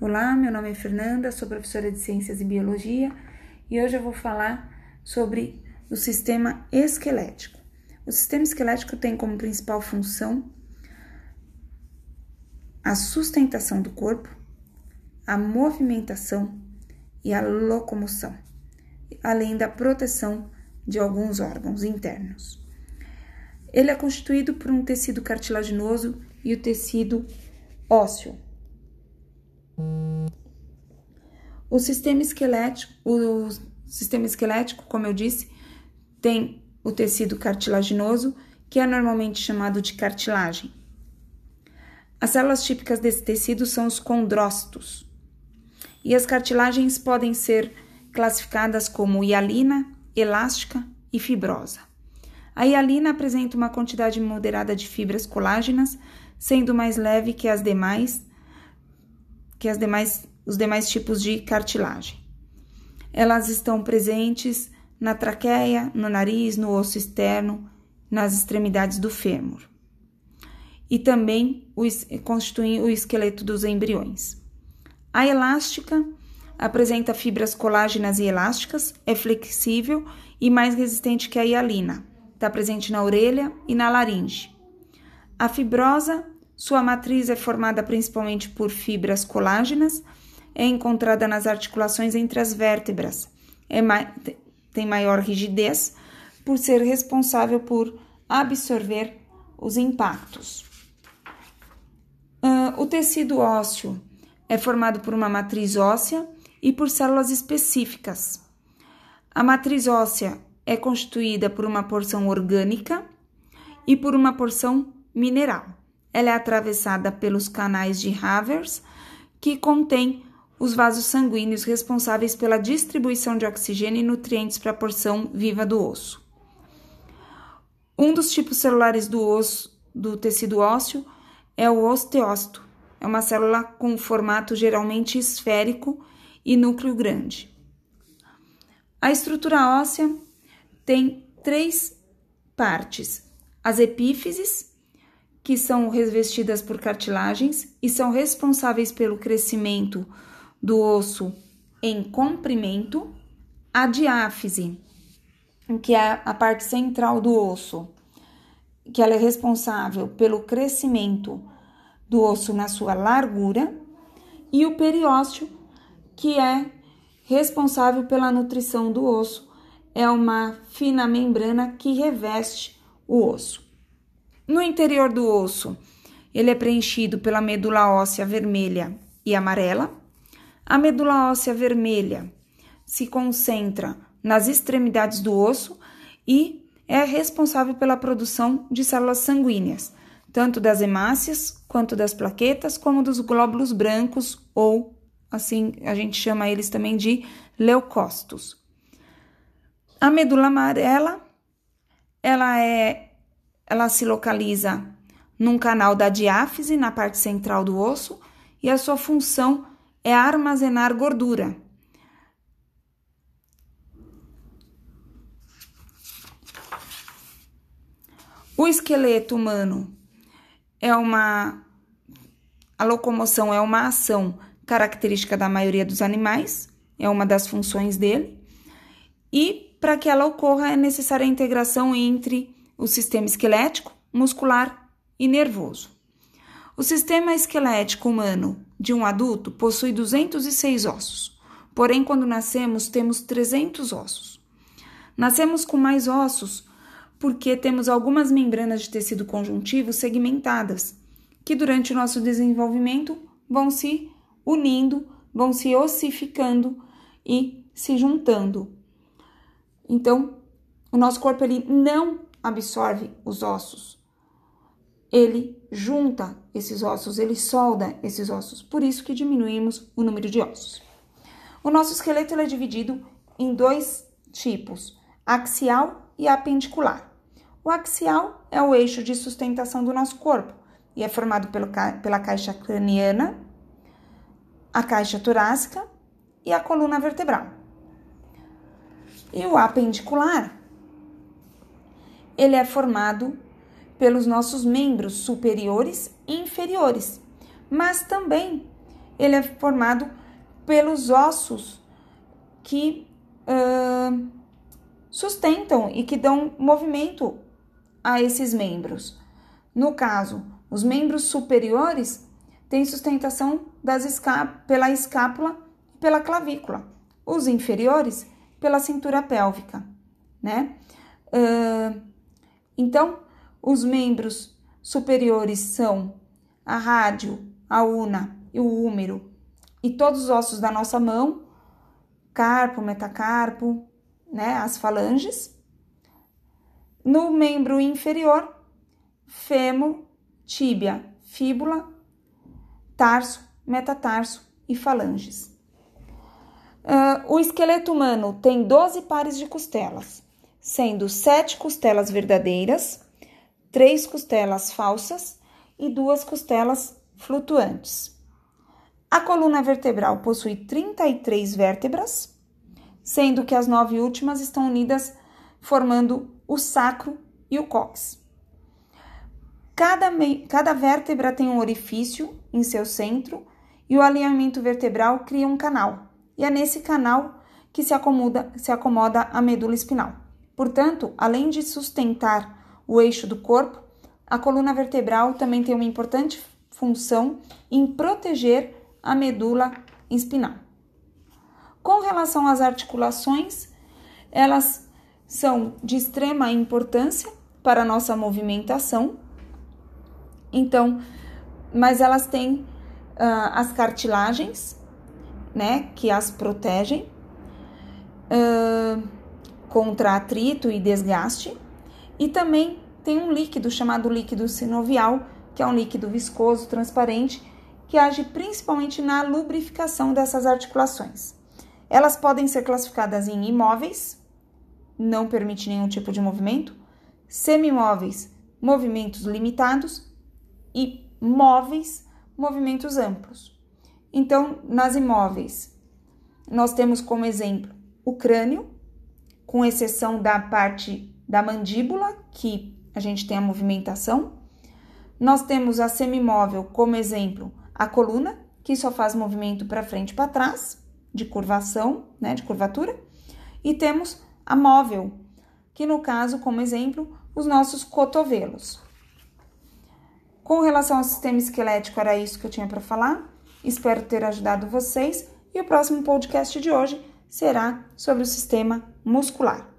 Olá, meu nome é Fernanda, sou professora de Ciências e Biologia e hoje eu vou falar sobre o sistema esquelético. O sistema esquelético tem como principal função a sustentação do corpo, a movimentação e a locomoção, além da proteção de alguns órgãos internos. Ele é constituído por um tecido cartilaginoso e o tecido ósseo. O sistema esquelético, o sistema esquelético, como eu disse, tem o tecido cartilaginoso, que é normalmente chamado de cartilagem. As células típicas desse tecido são os condrócitos. E as cartilagens podem ser classificadas como hialina, elástica e fibrosa. A hialina apresenta uma quantidade moderada de fibras colágenas, sendo mais leve que as demais que as demais, os demais tipos de cartilagem. Elas estão presentes na traqueia, no nariz, no osso externo, nas extremidades do fêmur. E também constituem o esqueleto dos embriões. A elástica apresenta fibras colágenas e elásticas, é flexível e mais resistente que a hialina. Está presente na orelha e na laringe. A fibrosa sua matriz é formada principalmente por fibras colágenas, é encontrada nas articulações entre as vértebras, é ma tem maior rigidez por ser responsável por absorver os impactos. Uh, o tecido ósseo é formado por uma matriz óssea e por células específicas. A matriz óssea é constituída por uma porção orgânica e por uma porção mineral. Ela é atravessada pelos canais de Havers, que contém os vasos sanguíneos responsáveis pela distribuição de oxigênio e nutrientes para a porção viva do osso. Um dos tipos celulares do osso, do tecido ósseo, é o osteócito. É uma célula com formato geralmente esférico e núcleo grande. A estrutura óssea tem três partes: as epífises, que são revestidas por cartilagens e são responsáveis pelo crescimento do osso em comprimento, a diáfise, que é a parte central do osso, que ela é responsável pelo crescimento do osso na sua largura, e o periósteo, que é responsável pela nutrição do osso, é uma fina membrana que reveste o osso. No interior do osso, ele é preenchido pela medula óssea vermelha e amarela. A medula óssea vermelha se concentra nas extremidades do osso e é responsável pela produção de células sanguíneas, tanto das hemácias quanto das plaquetas, como dos glóbulos brancos ou assim a gente chama eles também de leucócitos. A medula amarela, ela é ela se localiza num canal da diáfise na parte central do osso e a sua função é armazenar gordura. O esqueleto humano é uma a locomoção é uma ação característica da maioria dos animais, é uma das funções dele. E para que ela ocorra é necessária a integração entre o sistema esquelético, muscular e nervoso. O sistema esquelético humano de um adulto possui 206 ossos, porém, quando nascemos, temos 300 ossos. Nascemos com mais ossos porque temos algumas membranas de tecido conjuntivo segmentadas, que durante o nosso desenvolvimento vão se unindo, vão se ossificando e se juntando. Então, o nosso corpo ele não absorve os ossos. Ele junta esses ossos, ele solda esses ossos. Por isso que diminuímos o número de ossos. O nosso esqueleto é dividido em dois tipos: axial e apendicular. O axial é o eixo de sustentação do nosso corpo e é formado pelo, pela caixa craniana, a caixa torácica e a coluna vertebral. E o apendicular ele é formado pelos nossos membros superiores e inferiores, mas também ele é formado pelos ossos que uh, sustentam e que dão movimento a esses membros. No caso, os membros superiores têm sustentação escá pela escápula e pela clavícula, os inferiores pela cintura pélvica, né? Uh, então, os membros superiores são a rádio, a una e o úmero e todos os ossos da nossa mão, carpo, metacarpo, né, as falanges. No membro inferior, fêmur, tíbia, fíbula, tarso, metatarso e falanges. Uh, o esqueleto humano tem 12 pares de costelas, sendo 7 costelas verdadeiras, 3 costelas falsas e 2 costelas flutuantes. A coluna vertebral possui 33 vértebras, sendo que as nove últimas estão unidas formando o sacro e o cóccix. Cada, cada vértebra tem um orifício em seu centro e o alinhamento vertebral cria um canal, e é nesse canal que se acomoda, se acomoda a medula espinal. Portanto, além de sustentar o eixo do corpo, a coluna vertebral também tem uma importante função em proteger a medula espinal. Com relação às articulações, elas são de extrema importância para a nossa movimentação. Então, mas elas têm uh, as cartilagens, né, que as protegem uh, contra atrito e desgaste, e também tem um líquido chamado líquido sinovial, que é um líquido viscoso, transparente, que age principalmente na lubrificação dessas articulações. Elas podem ser classificadas em imóveis, não permite nenhum tipo de movimento, semimóveis, movimentos limitados e móveis, movimentos amplos. Então, nas imóveis, nós temos como exemplo o crânio, com exceção da parte da mandíbula, que a gente tem a movimentação. Nós temos a semimóvel como exemplo a coluna, que só faz movimento para frente e para trás, de curvação, né, de curvatura. E temos a móvel, que no caso, como exemplo, os nossos cotovelos. Com relação ao sistema esquelético, era isso que eu tinha para falar. Espero ter ajudado vocês e o próximo podcast de hoje será sobre o sistema muscular.